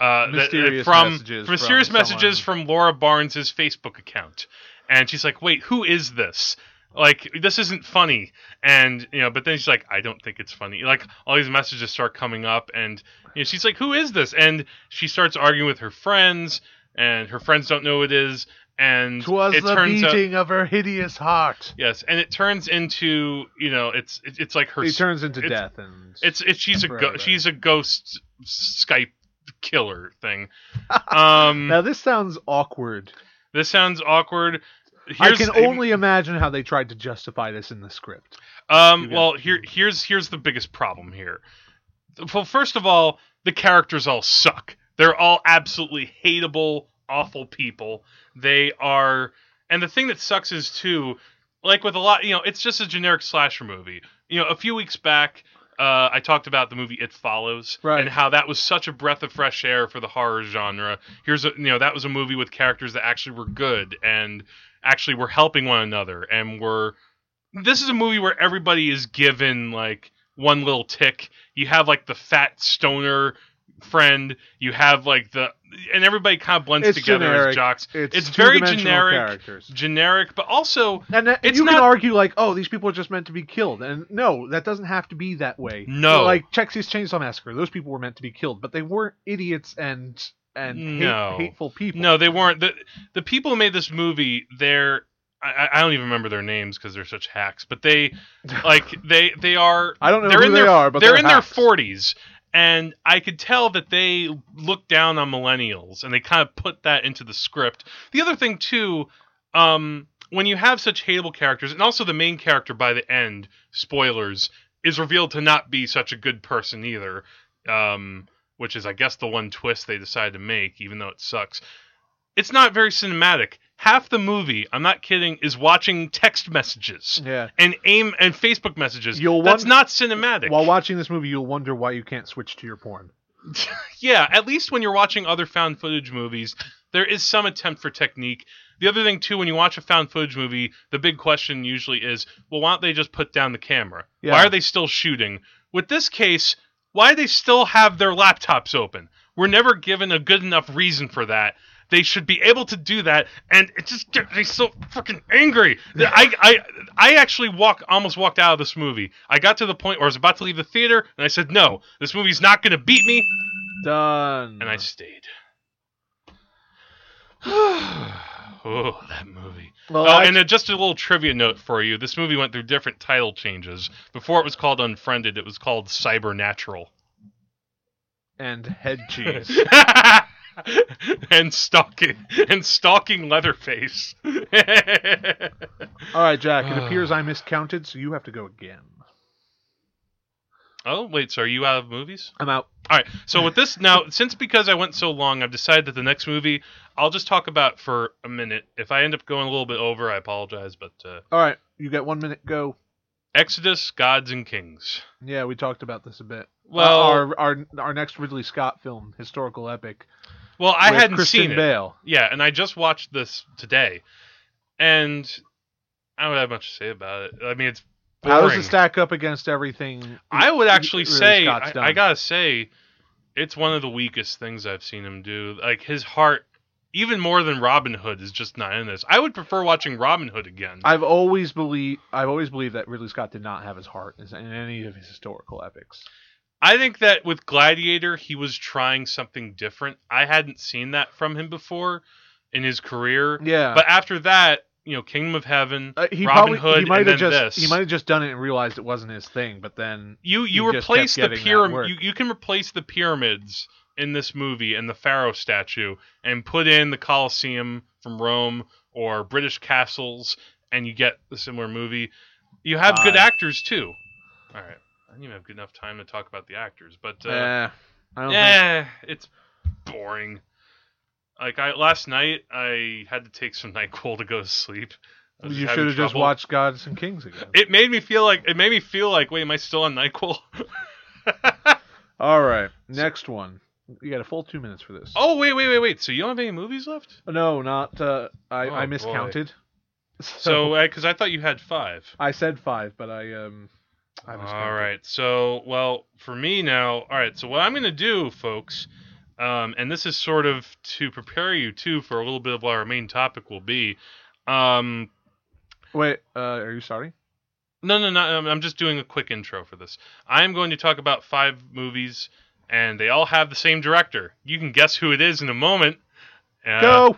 Uh, that- that Mysterious from, messages mysterious from messages someone. from Laura Barnes's Facebook account, and she's like, "Wait, who is this?" Like this isn't funny, and you know. But then she's like, "I don't think it's funny." Like all these messages start coming up, and you know, she's like, "Who is this?" And she starts arguing with her friends, and her friends don't know who it is, and Twas it the turns out, beating of her hideous heart. yes, and it turns into you know, it's it, it's like her He turns into it's- death, and it's it's she's a go- she's a ghost Skype killer thing. Um, now this sounds awkward. this sounds awkward. I can only imagine how they tried to justify this in the script. Um, well, here here's here's the biggest problem here. Well, first of all, the characters all suck. They're all absolutely hateable, awful people. They are, and the thing that sucks is too, like with a lot, you know, it's just a generic slasher movie. You know, a few weeks back, uh, I talked about the movie It Follows Right. and how that was such a breath of fresh air for the horror genre. Here's a, you know, that was a movie with characters that actually were good and actually were helping one another and were this is a movie where everybody is given like one little tick. You have like the fat stoner friend. You have like the and everybody kind of blends It's together generic. as jocks. It's, It's very generic. characters. Generic, but also And that, It's you can not- argue like, oh, these people are just meant to be killed, and no, that doesn't have to be that way. No. like Texas Chainsaw Massacre, those people were meant to be killed, but they weren't idiots and and hate- No. hateful people. no, they weren't. the The people who made this movie, they're I, I- don't even remember their names because they're such hacks. But they like they they are I don't know they're who in they their, are, but they're, they're in hacks. their 40s and i could tell that they look down on millennials and they kind of put that into the script. The other thing too um, when you have such hateable characters and also the main character by the end spoilers is revealed to not be such a good person either um, which is i guess the one twist they decided to make even though it sucks. It's not very cinematic half the movie i'm not kidding is watching text messages Yeah. and aim and Facebook messages. You'll That's won- not cinematic. While watching this movie, you'll wonder why you can't switch to your porn. yeah, at least when you're watching other found footage movies, there is some attempt for technique. The other thing too, when you watch a found footage movie, the big question usually is, well, why don't they just put down the camera? Yeah. Why are they still shooting? With this case, why do they still have their laptops open? We're never given a good enough reason for that. They should be able to do that, and it just gets me so fucking angry. I, I, I actually walk almost walked out of this movie. I got to the point where I was about to leave the theater, and I said, "No, this movie's not going to beat me," Done. and I stayed. oh, that movie. well, oh, I- and uh, just a little trivia note for you: this movie went through different title changes. Before it was called Unfriended, it was called Cybernatural. and head cheese. and stalking and stalking Leatherface. All right, Jack. It appears I miscounted, so you have to go again. oh wait, so are you out of movies? I'm out. All right. So with this now, since because I went so long, I've decided that the next movie I'll just talk about for a minute. If I end up going a little bit over, I apologize. But uh, All right, you got one minute. Go. Exodus: Gods and Kings. Yeah, we talked about this a bit. Well, Uh, our our our next Ridley Scott film, historical epic. Well, I hadn't seen it. Bale. Yeah, and I just watched this today, and I don't have much to say about it. I mean, it's How does it stack up against everything? I would actually say, I. I gotta say, it's one of the weakest things I've seen him do. Like his heart, even more than Robin Hood, is just not in this. I would prefer watching Robin Hood again. I've always believed I've always believed that Ridley Scott did not have his heart in any of his historical epics. I think that with Gladiator, he was trying something different. I hadn't seen that from him before in his career. Yeah. But after that, you know, Kingdom of Heaven, Uh, he Robin probably Hood, he might and have then just this. he might have just done it and realized it wasn't his thing, but then you you he just replace kept the getting that work. pyramid. You, you can replace the pyramids in this movie and the Pharaoh statue, and put in the Colosseum from Rome or British castles, and you get a similar movie. You have good Fine. actors too. All right, I didn't even have good enough time to talk about the actors, but uh, I don't think yeah, it's boring. Like I last night, I had to take some Nyquil to go to sleep. You should have just watched Gods and Kings again. It made me feel like it made me feel like, wait, am I still on Nyquil? All right, next one. You got a full two minutes for this. oh wait, wait, wait, wait. So you don't have any movies left? no, not. Uh, I Oh, I boy. miscounted. So, because I thought you had five. I said five, but I um. All right. So, well, for me now, all right. So what I'm gonna do, folks, um, and this is sort of to prepare you too for a little bit of what our main topic will be. Um, Wait, uh, are you sorry? No, no, no. I'm- I'm just doing a quick intro for this. I'm going to talk about five movies, and they all have the same director. You can guess who it is in a moment. Uh, Go.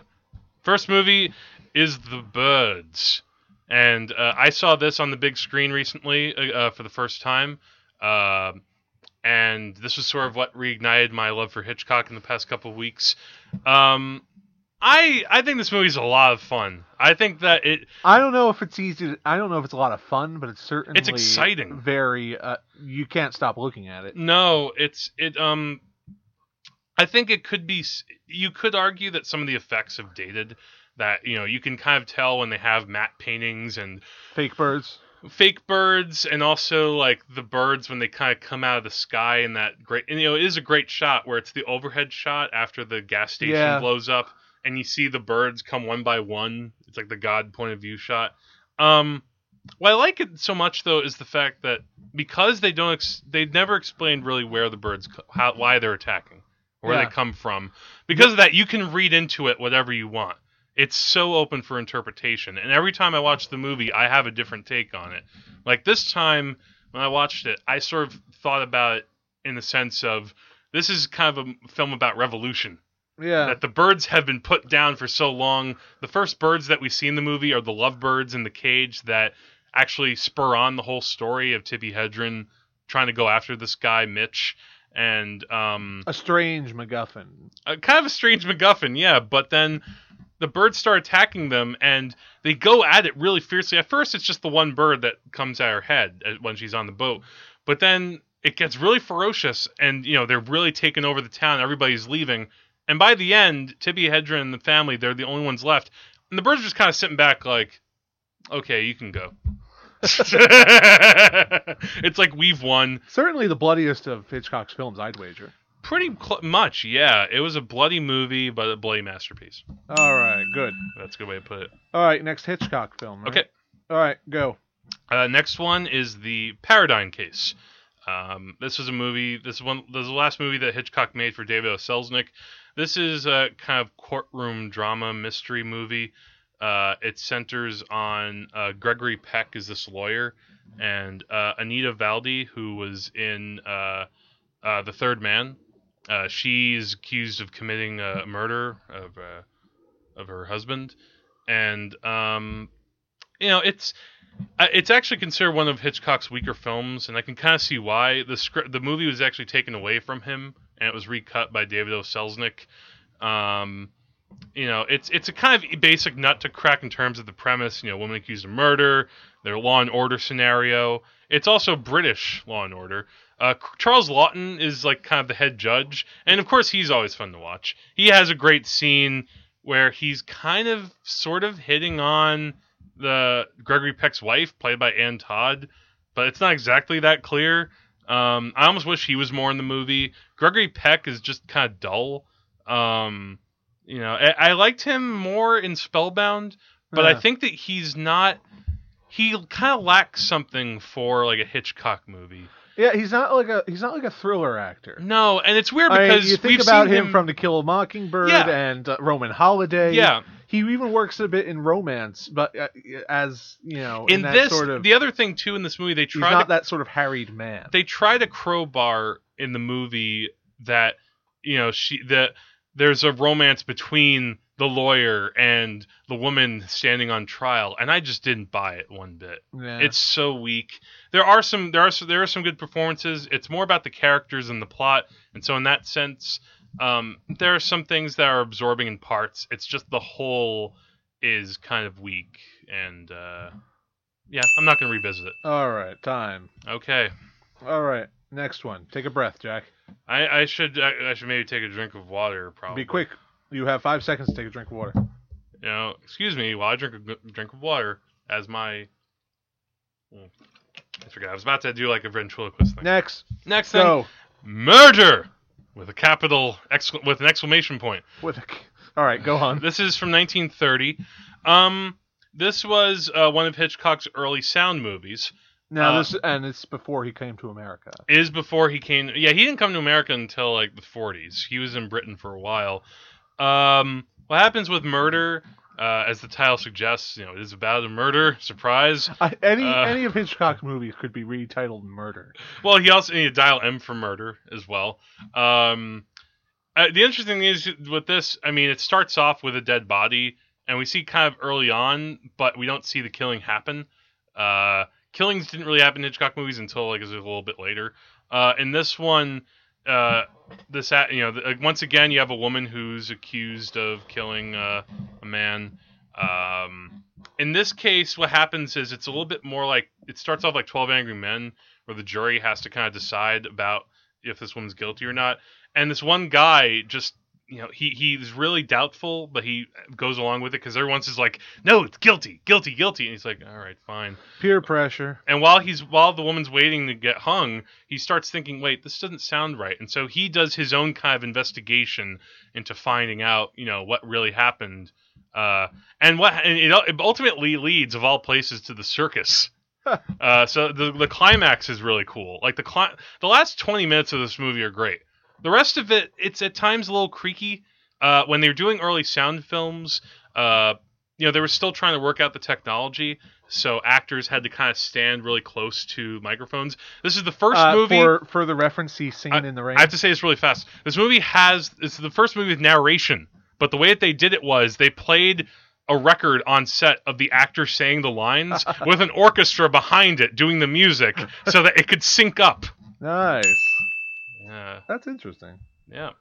First movie is The Birds, and uh, I saw this on the big screen recently uh, uh, for the first time. Um and this was sort of what reignited my love for Hitchcock in the past couple of weeks. Um, I I think this movie's a lot of fun. I think that it I don't know if it's easy. To, I don't know if it's a lot of fun, but it's certainly it's exciting. Very. Uh, you can't stop looking at it. No, it's it. Um, I think it could be. You could argue that some of the effects have dated. That you know you can kind of tell when they have matte paintings and Fake birds. fake birds, and also like the birds when they kind of come out of the sky in that great. And, you know, it is a great shot where it's the overhead shot after the gas station Yeah. blows up, and you see the birds come one by one. It's like the God point of view shot. Um, what I like it so much though is the fact that because they don't, ex- they never explained really where the birds, co- how, why they're attacking, where Yeah. they come from. Because of that, you can read into it whatever you want. It's so open for interpretation, and every time I watch the movie, I have a different take on it. Like this time when I watched it, I sort of thought about it in the sense of this is kind of a film about revolution Yeah. that the birds have been put down for so long. The first birds that we see in the movie are the lovebirds in the cage that actually spur on the whole story of Tippi Hedren trying to go after this guy Mitch, and um, a strange MacGuffin. a, kind of a strange MacGuffin, yeah. But then the birds start attacking them, and they go at it really fiercely. At first, it's just the one bird that comes at her head uh, when she's on the boat, but then it gets really ferocious, and you know they're really taking over the town. Everybody's leaving, and by the end, Tippi Hedren and the family they're the only ones left, and the birds are just kind of sitting back like, okay, you can go. it's like we've won. Certainly the bloodiest of Hitchcock's films, I'd wager. Pretty cl- much, yeah. It was a bloody movie, but a bloody masterpiece. All right, good. That's a good way to put it. All right, next Hitchcock film. right? Okay. All right, go. Uh, next one is the Paradine Case. Um, this was a movie. This is one. This is the last movie that Hitchcock made for David O. Selznick. This is a kind of courtroom drama mystery movie. Uh, it centers on uh, Gregory Peck as this lawyer, and uh, Alida Valli, who was in uh, uh, The Third Man. Uh, she's accused of committing a murder of uh, of her husband, and um, you know it's it's actually considered one of Hitchcock's weaker films, and I can kind of see why. the script The movie was actually taken away from him, and it was recut by David O. Selznick. Um, you know, it's it's a kind of basic nut to crack in terms of the premise. You know, woman accused of murder, their Law and Order scenario. It's also British Law and Order. Uh, Charles Laughton is like kind of the head judge, and of course he's always fun to watch. He has a great scene where he's kind of sort of hitting on the Gregory Peck's wife, played by Ann Todd, but it's not exactly that clear. Um, I almost wish he was more in the movie. Gregory Peck is just kind of dull. Um, you know, I, I liked him more in Spellbound, but I think that he's not. He kind of lacks something for like a Hitchcock movie. Yeah, he's not like a he's not like a thriller actor. No, and it's weird I mean, because you think we've about seen him, from To Kill a Mockingbird Yeah. and uh, Roman Holiday. yeah. he even works a bit in romance, but uh, as you know, In that this, sort of the other thing too in this movie, they he's try not to that sort of harried man. they try to crowbar in the movie that you know she that there's a romance between the lawyer and the woman standing on trial, and I just didn't buy it one bit. Yeah. It's so weak. There are some there are some, there are some good performances. It's more about the characters and the plot, and so in that sense, um, there are some things that are absorbing in parts. It's just the whole is kind of weak, and uh, yeah, I'm not gonna revisit it. all right. Time. Okay, All right. Next one. Take a breath, Jack. I, I should I, I should maybe take a drink of water. Probably Be quick. You have five seconds to take a drink of water. You know, excuse me while I drink a g- drink of water as my. Hmm, I forgot. I was about to do like a ventriloquist thing. Next. Next thing, Go. murder with a capital excla- with an exclamation point. With a... All right. Go on. This is from 1930. Um, this was uh, one of Hitchcock's early sound movies. Now Uh, this and it's before he came to America. Is before he came. Yeah, he didn't come to America until like the 40s. He was in Britain for a while. Um, what happens with murder? Uh, as the title suggests, you know, it is about a murder. Surprise. I, any Uh, any of Hitchcock's movies could be retitled Murder. Well, he also a dial M for murder as well. Um, uh, the interesting thing is with this, I mean, it starts off with a dead body, and we see kind of early on, but we don't see the killing happen. Uh, killings didn't really happen in Hitchcock movies until like a little bit later. Uh, in this one, uh, this you know, once again, you have a woman who's accused of killing uh, a man. Um, in this case, what happens is it's a little bit more like it starts off like Twelve Angry Men, where the jury has to kind of decide about if this woman's guilty or not. And this one guy just, you know, he he's really doubtful, but he goes along with it because everyone's just like, no, it's guilty, guilty, guilty, and he's like, all right, fine. Peer pressure. And while he's while the woman's waiting to get hung, he starts thinking, wait, this doesn't sound right. And so he does his own kind of investigation into finding out, you know, what really happened. Uh, and what and it, it ultimately leads, of all places, to the circus. uh, so the the climax is really cool. Like the cli- the last twenty minutes of this movie are great. The rest of it, it's at times a little creaky. Uh, when they were doing early sound films, uh, you know, they were still trying to work out the technology, so actors had to kind of stand really close to microphones. This is the first Uh, movie. For the reference, he's singing in the rain. I have to say this really fast. This movie has it's the first movie with narration, but the way that they did it was they played a record on set of the actor saying the lines with an orchestra behind it doing the music so that it could sync up. nice. Yeah, That's interesting. yeah.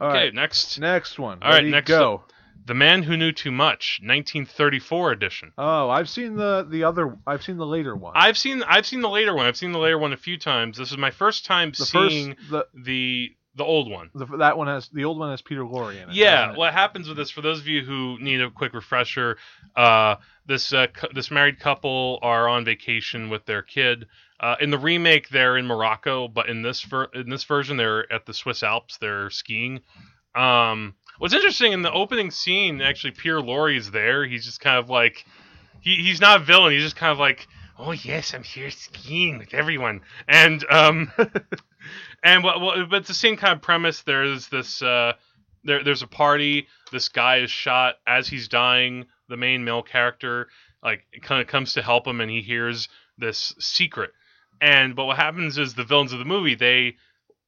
All okay, right. next, Next one. All right, next go. The Man Who Knew Too Much, 1934 edition. Oh, I've seen the the other. I've seen the later one. I've seen I've seen the later one. I've seen the later one a few times. This is my first time the seeing first the, the the old one. the that one has the old one has Peter Lorre in it. Yeah, what happens with this? For those of you who need a quick refresher, uh, this uh, cou- this married couple are on vacation with their kid. Uh, in the remake, they're in Morocco, but in this ver- in this version, they're at the Swiss Alps. They're skiing. Um, what's interesting in the opening scene, actually, Pierre Lorre is there. He's just kind of like he, he's not a villain. He's just kind of like, oh yes, I'm here skiing with everyone, and um, and what, what, but it's the same kind of premise. There's this uh, there, there's a party. This guy is shot as he's dying. The main male character like kind of comes to help him, and he hears this secret. And but what happens is the villains of the movie they,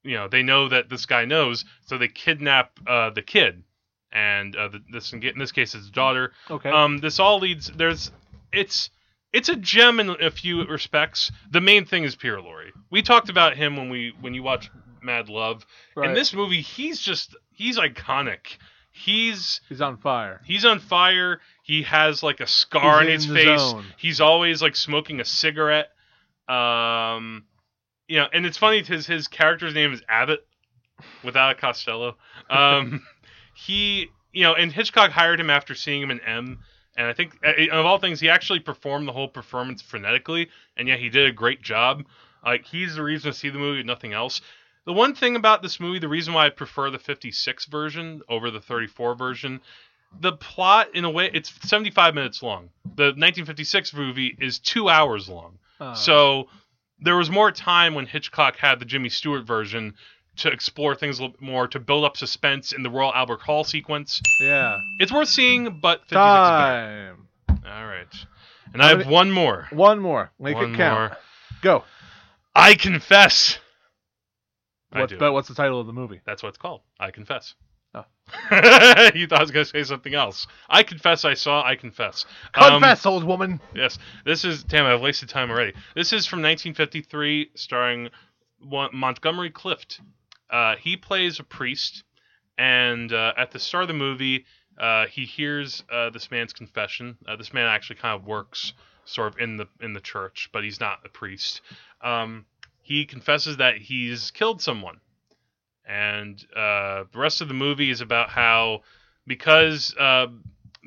you know, they know that this guy knows, so they kidnap uh, the kid, and uh, the, this in this case it's his daughter. Okay. Um, this all leads. There's it's it's a gem in a few respects. The main thing is Pierre Lorre. We talked about him when we when you watch Mad Love. right. In this movie, he's just he's iconic. He's he's on fire. he's on fire. He has like a scar He's on his in face. zone. He's always like smoking a cigarette. Um, you know, and it's funny his his character's name is Abbott without a Costello. Um, he you know, and Hitchcock hired him after seeing him in M. And I think, uh, of all things, he actually performed the whole performance phonetically, and yet he did a great job. Like he's the reason to see the movie, nothing else. The one thing about this movie, the reason why I prefer the 56 version over the 34 version, the plot, in a way, it's 75 minutes long. The 1956 movie is two hours long. Uh, So there was more time when Hitchcock had the Jimmy Stewart version to explore things a little bit more, to build up suspense in the Royal Albert Hall sequence. yeah. It's worth seeing, but 56 is better. Time. All right. And I have many- one more. One more. Make One it count. more. Go. I confess. I What's do. but what's the title of the movie? That's what it's called. I confess. Oh. you thought I was going to say something else. I confess I saw, I confess. Um, Confess, old woman. yes. This is, damn, I've wasted time already. This is from 1953, starring Montgomery Clift. Uh, he plays a priest, and uh, at the start of the movie, uh, he hears uh, this man's confession. Uh, this man actually kind of works sort of in the in the church, but he's not a priest. Um, he confesses that he's killed someone, and uh, the rest of the movie is about how because uh,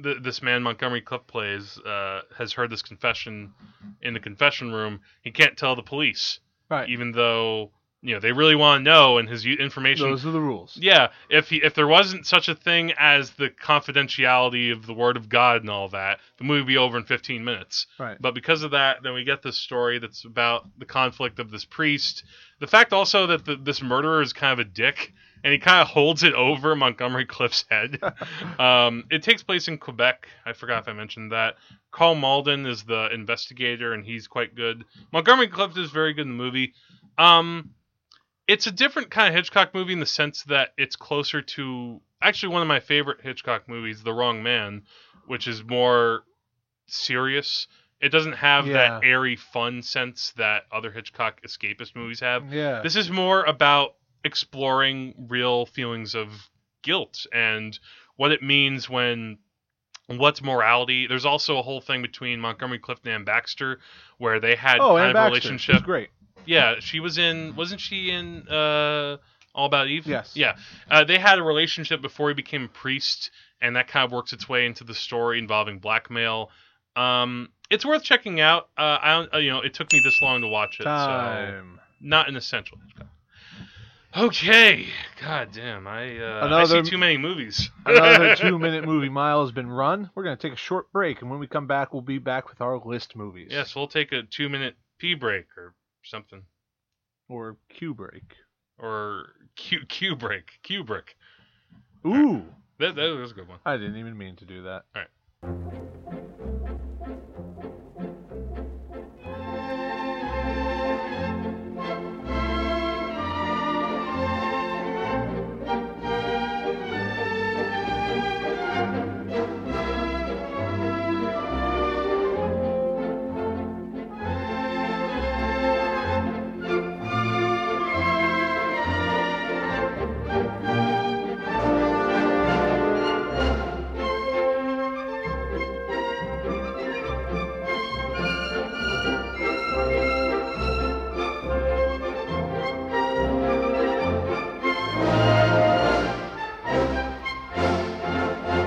th- this man Montgomery Clift plays uh, has heard this confession in the confession room, he can't tell the police, Right. even though you know they really want to know, and his information Those are the rules. yeah, if he, if there wasn't such a thing as the confidentiality of the Word of God and all that, the movie would be over in 15 minutes. Right. But because of that, then we get this story that's about the conflict of this priest. The fact also that the, this murderer is kind of a dick, and he kind of holds it over Montgomery Clift's head. um, it takes place in Quebec. I forgot if I mentioned that. Karl Malden is the investigator, and he's quite good. Montgomery Cliff is very good in the movie. Um, it's a different kind of Hitchcock movie in the sense that it's closer to actually one of my favorite Hitchcock movies, The Wrong Man, which is more serious. It doesn't have that airy, fun sense that other Hitchcock escapist movies have. Yeah. This is more about exploring real feelings of guilt and what it means when what's morality. There's also a whole thing between Montgomery Clift and Baxter where they had oh, kind of Baxter. relationship. She's great. Yeah, she was in. Wasn't she in uh, All About Eve? Yes. Yeah, uh, they had a relationship before he became a priest, and that kind of works its way into the story involving blackmail. Um, it's worth checking out. Uh, I don't, uh, you know, it took me this long to watch it, so Time. not an essential. Okay, god damn, I uh, I Another- see too many movies. Another two-minute movie mile has been run. We're gonna take a short break, and when we come back, we'll be back with our list movies. yes, we'll take a two-minute pee break or something, Or Q break. or Q Q break, Q break. Ooh. That that was a good one. I didn't even mean to do that. All right.